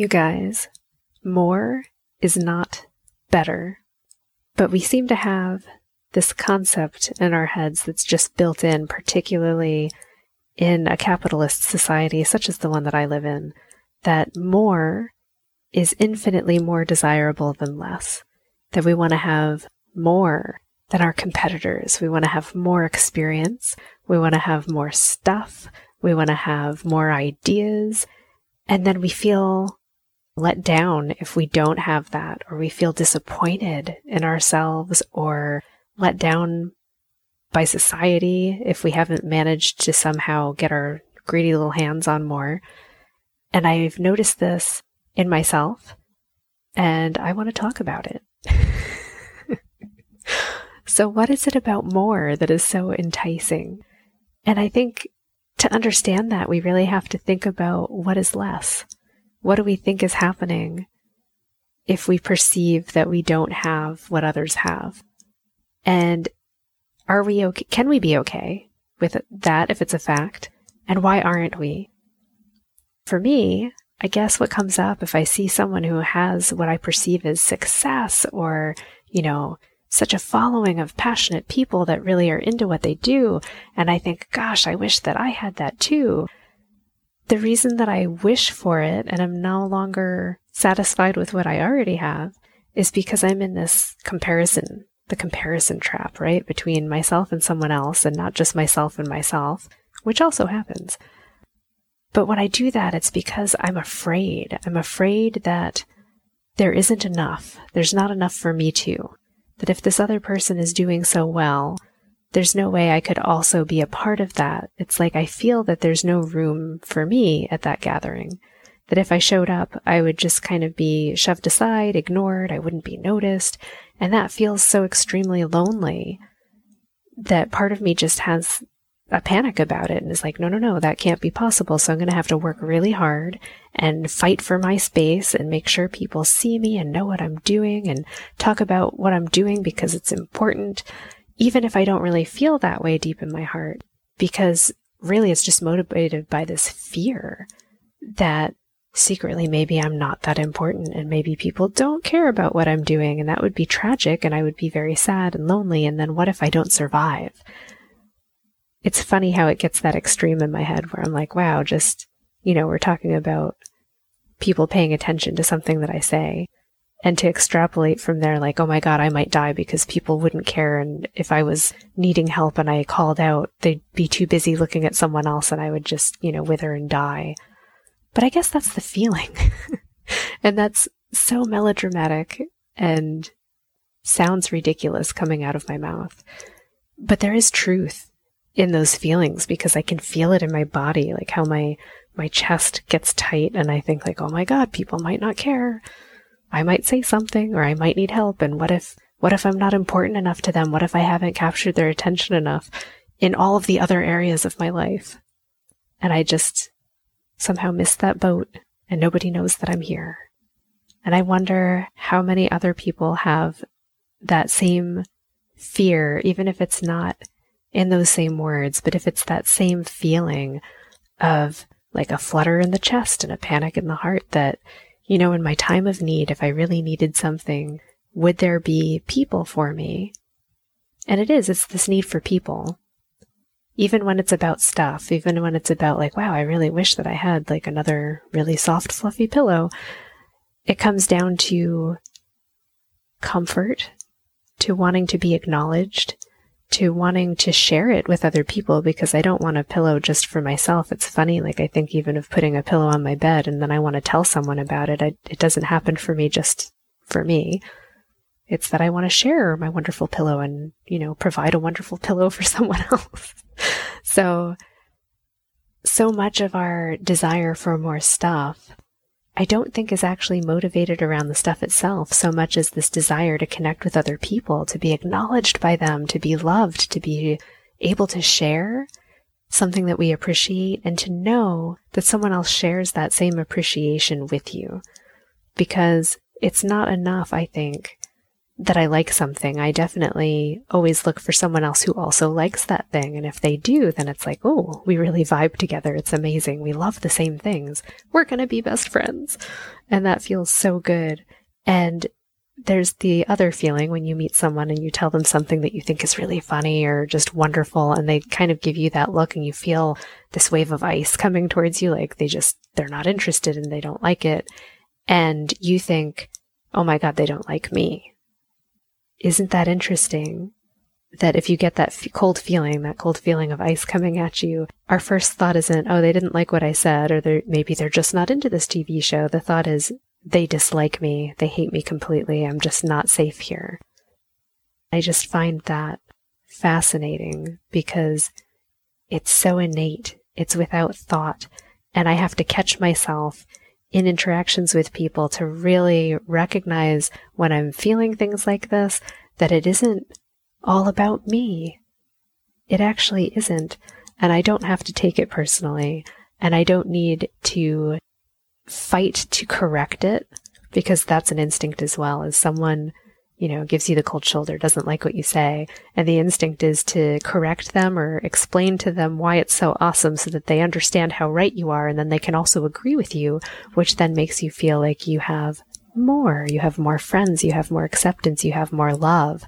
You guys, more is not better. But we seem to have this concept in our heads that's just built in, particularly in a capitalist society such as the one that I live in, that more is infinitely more desirable than less. That we want to have more than our competitors. We want to have more experience. We want to have more stuff. We want to have more ideas. And then we feel let down if we don't have that, or we feel disappointed in ourselves, or let down by society if we haven't managed to somehow get our greedy little hands on more. And I've noticed this in myself, and I want to talk about it. so, what is it about more that is so enticing? And I think to understand that, we really have to think about what is less. What do we think is happening if we perceive that we don't have what others have? And are we okay? Can we be okay with that if it's a fact? And why aren't we? For me, I guess what comes up if I see someone who has what I perceive as success or, you know, such a following of passionate people that really are into what they do. And I think, gosh, I wish that I had that too the reason that I wish for it and I'm no longer satisfied with what I already have is because I'm in this comparison, the comparison trap, right? Between myself and someone else and not just myself and myself, which also happens. But when I do that, it's because I'm afraid. I'm afraid that there isn't enough. There's not enough for me too. That if this other person is doing so well, there's no way I could also be a part of that. It's like I feel that there's no room for me at that gathering. That if I showed up, I would just kind of be shoved aside, ignored, I wouldn't be noticed. And that feels so extremely lonely that part of me just has a panic about it and is like, no, no, no, that can't be possible. So I'm going to have to work really hard and fight for my space and make sure people see me and know what I'm doing and talk about what I'm doing because it's important even if I don't really feel that way deep in my heart, because really it's just motivated by this fear that secretly maybe I'm not that important and maybe people don't care about what I'm doing and that would be tragic and I would be very sad and lonely. And then what if I don't survive? It's funny how it gets that extreme in my head where I'm like, wow, just, you know, we're talking about people paying attention to something that I say and to extrapolate from there, like, oh my God, I might die because people wouldn't care. And if I was needing help and I called out, they'd be too busy looking at someone else and I would just, you know, wither and die. But I guess that's the feeling. and that's so melodramatic and sounds ridiculous coming out of my mouth. But there is truth in those feelings because I can feel it in my body, like how my, my chest gets tight and I think like, oh my God, people might not care I might say something or I might need help. And what if, what if I'm not important enough to them? What if I haven't captured their attention enough in all of the other areas of my life? And I just somehow missed that boat and nobody knows that I'm here. And I wonder how many other people have that same fear, even if it's not in those same words, but if it's that same feeling of like a flutter in the chest and a panic in the heart that you know, in my time of need, if I really needed something, would there be people for me? And it is, it's this need for people. Even when it's about stuff, even when it's about like, wow, I really wish that I had like another really soft, fluffy pillow, it comes down to comfort, to wanting to be acknowledged, to wanting to share it with other people because I don't want a pillow just for myself. It's funny, like I think even of putting a pillow on my bed and then I want to tell someone about it. I, it doesn't happen for me just for me. It's that I want to share my wonderful pillow and, you know, provide a wonderful pillow for someone else. so so much of our desire for more stuff, I don't think is actually motivated around the stuff itself so much as this desire to connect with other people, to be acknowledged by them, to be loved, to be able to share something that we appreciate and to know that someone else shares that same appreciation with you. Because it's not enough, I think, that I like something. I definitely always look for someone else who also likes that thing. And if they do, then it's like, oh, we really vibe together. It's amazing. We love the same things. We're going to be best friends. And that feels so good. And there's the other feeling when you meet someone and you tell them something that you think is really funny or just wonderful and they kind of give you that look and you feel this wave of ice coming towards you like they just they're not interested and they don't like it and you think oh my god they don't like me isn't that interesting that if you get that f- cold feeling that cold feeling of ice coming at you our first thought isn't oh they didn't like what i said or they're, maybe they're just not into this tv show. The thought is they dislike me, they hate me completely, I'm just not safe here. I just find that fascinating because it's so innate, it's without thought, and I have to catch myself in interactions with people to really recognize when I'm feeling things like this that it isn't all about me. It actually isn't. And I don't have to take it personally. And I don't need to fight to correct it because that's an instinct as well as someone you know gives you the cold shoulder doesn't like what you say. And the instinct is to correct them or explain to them why it's so awesome so that they understand how right you are. And then they can also agree with you which then makes you feel like you have more. You have more friends. You have more acceptance. You have more love.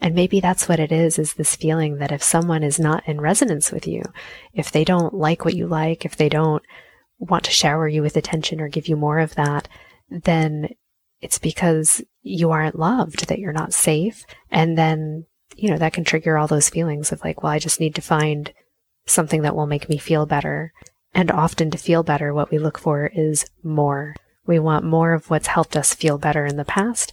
And maybe that's what it is is this feeling that if someone is not in resonance with you if they don't like what you like if they don't want to shower you with attention or give you more of that, then it's because you aren't loved, that you're not safe. And then, you know, that can trigger all those feelings of like, well, I just need to find something that will make me feel better. And often to feel better, what we look for is more. We want more of what's helped us feel better in the past,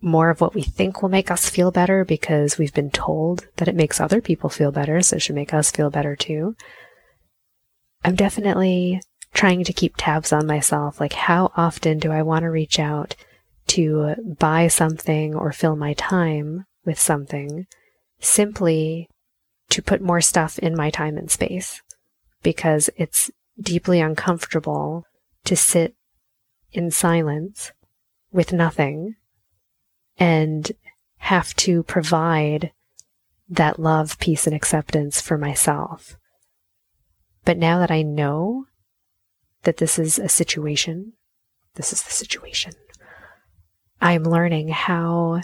more of what we think will make us feel better because we've been told that it makes other people feel better, so it should make us feel better too. I'm definitely trying to keep tabs on myself. Like, how often do I want to reach out to buy something or fill my time with something simply to put more stuff in my time and space? Because it's deeply uncomfortable to sit in silence with nothing and have to provide that love, peace, and acceptance for myself. But now that I know that this is a situation. This is the situation. I'm learning how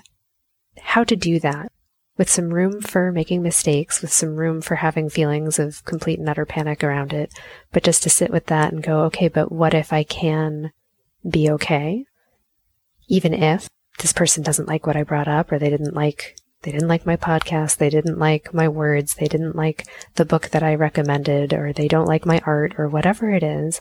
how to do that with some room for making mistakes, with some room for having feelings of complete and utter panic around it, but just to sit with that and go, okay, but what if I can be okay? Even if this person doesn't like what I brought up or they didn't like they didn't like my podcast, they didn't like my words, they didn't like the book that I recommended or they don't like my art or whatever it is,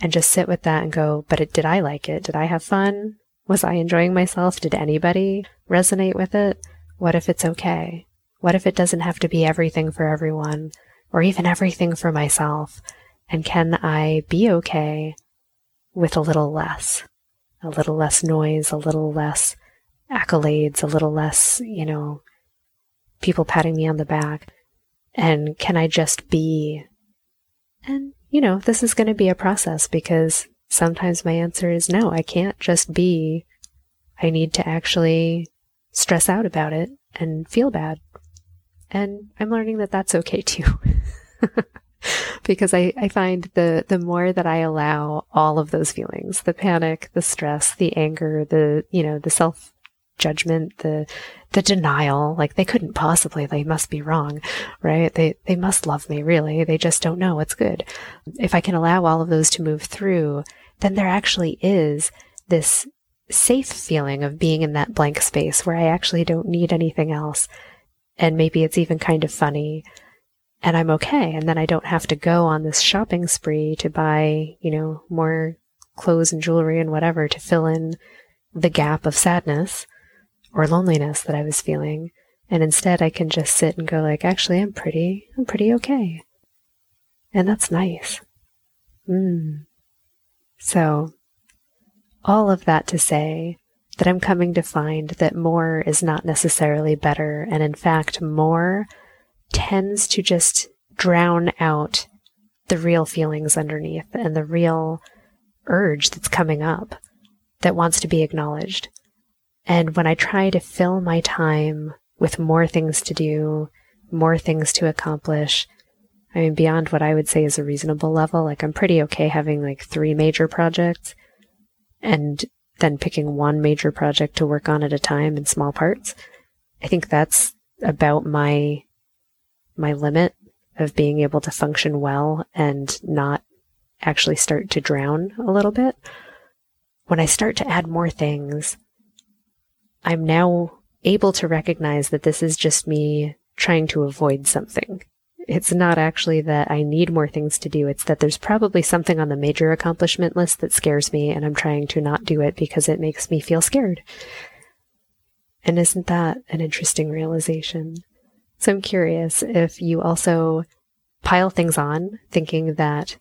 and just sit with that and go, but it, did I like it? Did I have fun? Was I enjoying myself? Did anybody resonate with it? What if it's okay? What if it doesn't have to be everything for everyone or even everything for myself? And can I be okay with a little less? A little less noise, a little less accolades, a little less, you know, people patting me on the back. And can I just be and you know, this is going to be a process because sometimes my answer is no, I can't just be. I need to actually stress out about it and feel bad. And I'm learning that that's okay too. because I, I find the, the more that I allow all of those feelings, the panic, the stress, the anger, the, you know, the self judgment, the the denial, like they couldn't possibly, they must be wrong, right? They they must love me really. They just don't know what's good. If I can allow all of those to move through, then there actually is this safe feeling of being in that blank space where I actually don't need anything else. And maybe it's even kind of funny and I'm okay. And then I don't have to go on this shopping spree to buy, you know, more clothes and jewelry and whatever to fill in the gap of sadness or loneliness that I was feeling. And instead I can just sit and go like, actually, I'm pretty, I'm pretty okay. And that's nice. Mm. So, all of that to say that I'm coming to find that more is not necessarily better. And in fact, more tends to just drown out the real feelings underneath and the real urge that's coming up that wants to be acknowledged. And when I try to fill my time with more things to do, more things to accomplish, I mean, beyond what I would say is a reasonable level, like I'm pretty okay having like three major projects and then picking one major project to work on at a time in small parts. I think that's about my, my limit of being able to function well and not actually start to drown a little bit. When I start to add more things, I'm now able to recognize that this is just me trying to avoid something. It's not actually that I need more things to do. It's that there's probably something on the major accomplishment list that scares me and I'm trying to not do it because it makes me feel scared. And isn't that an interesting realization? So I'm curious if you also pile things on thinking that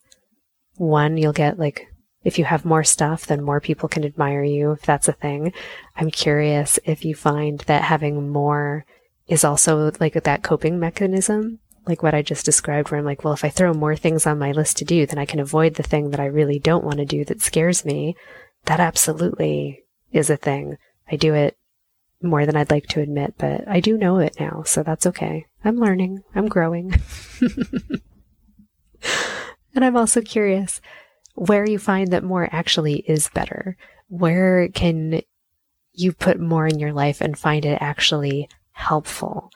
one, you'll get like, if you have more stuff, then more people can admire you, if that's a thing. I'm curious if you find that having more is also like that coping mechanism, like what I just described, where I'm like, well, if I throw more things on my list to do, then I can avoid the thing that I really don't want to do that scares me. That absolutely is a thing. I do it more than I'd like to admit, but I do know it now, so that's okay. I'm learning, I'm growing. and I'm also curious where you find that more actually is better. Where can you put more in your life and find it actually helpful?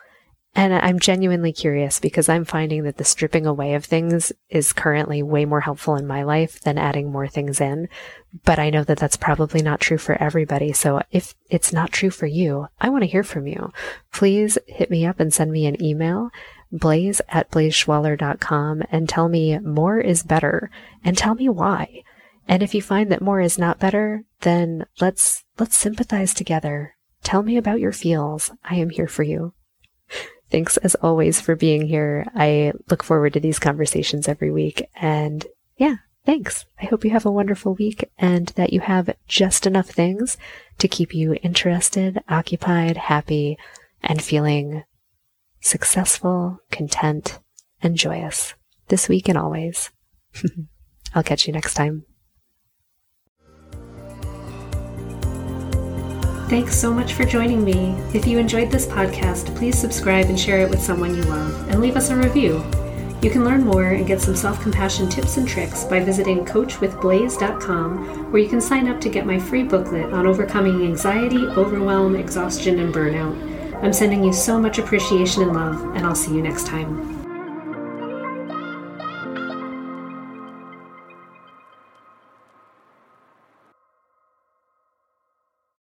And I'm genuinely curious because I'm finding that the stripping away of things is currently way more helpful in my life than adding more things in. But I know that that's probably not true for everybody. So if it's not true for you, I want to hear from you. Please hit me up and send me an email, blaise at blaiseschwaller.com and tell me more is better and tell me why. And if you find that more is not better, then let's, let's sympathize together. Tell me about your feels. I am here for you. Thanks as always for being here. I look forward to these conversations every week. And yeah, thanks. I hope you have a wonderful week and that you have just enough things to keep you interested, occupied, happy, and feeling successful, content, and joyous this week and always. I'll catch you next time. Thanks so much for joining me. If you enjoyed this podcast, please subscribe and share it with someone you love, and leave us a review. You can learn more and get some self compassion tips and tricks by visiting coachwithblaise.com, where you can sign up to get my free booklet on overcoming anxiety, overwhelm, exhaustion, and burnout. I'm sending you so much appreciation and love, and I'll see you next time.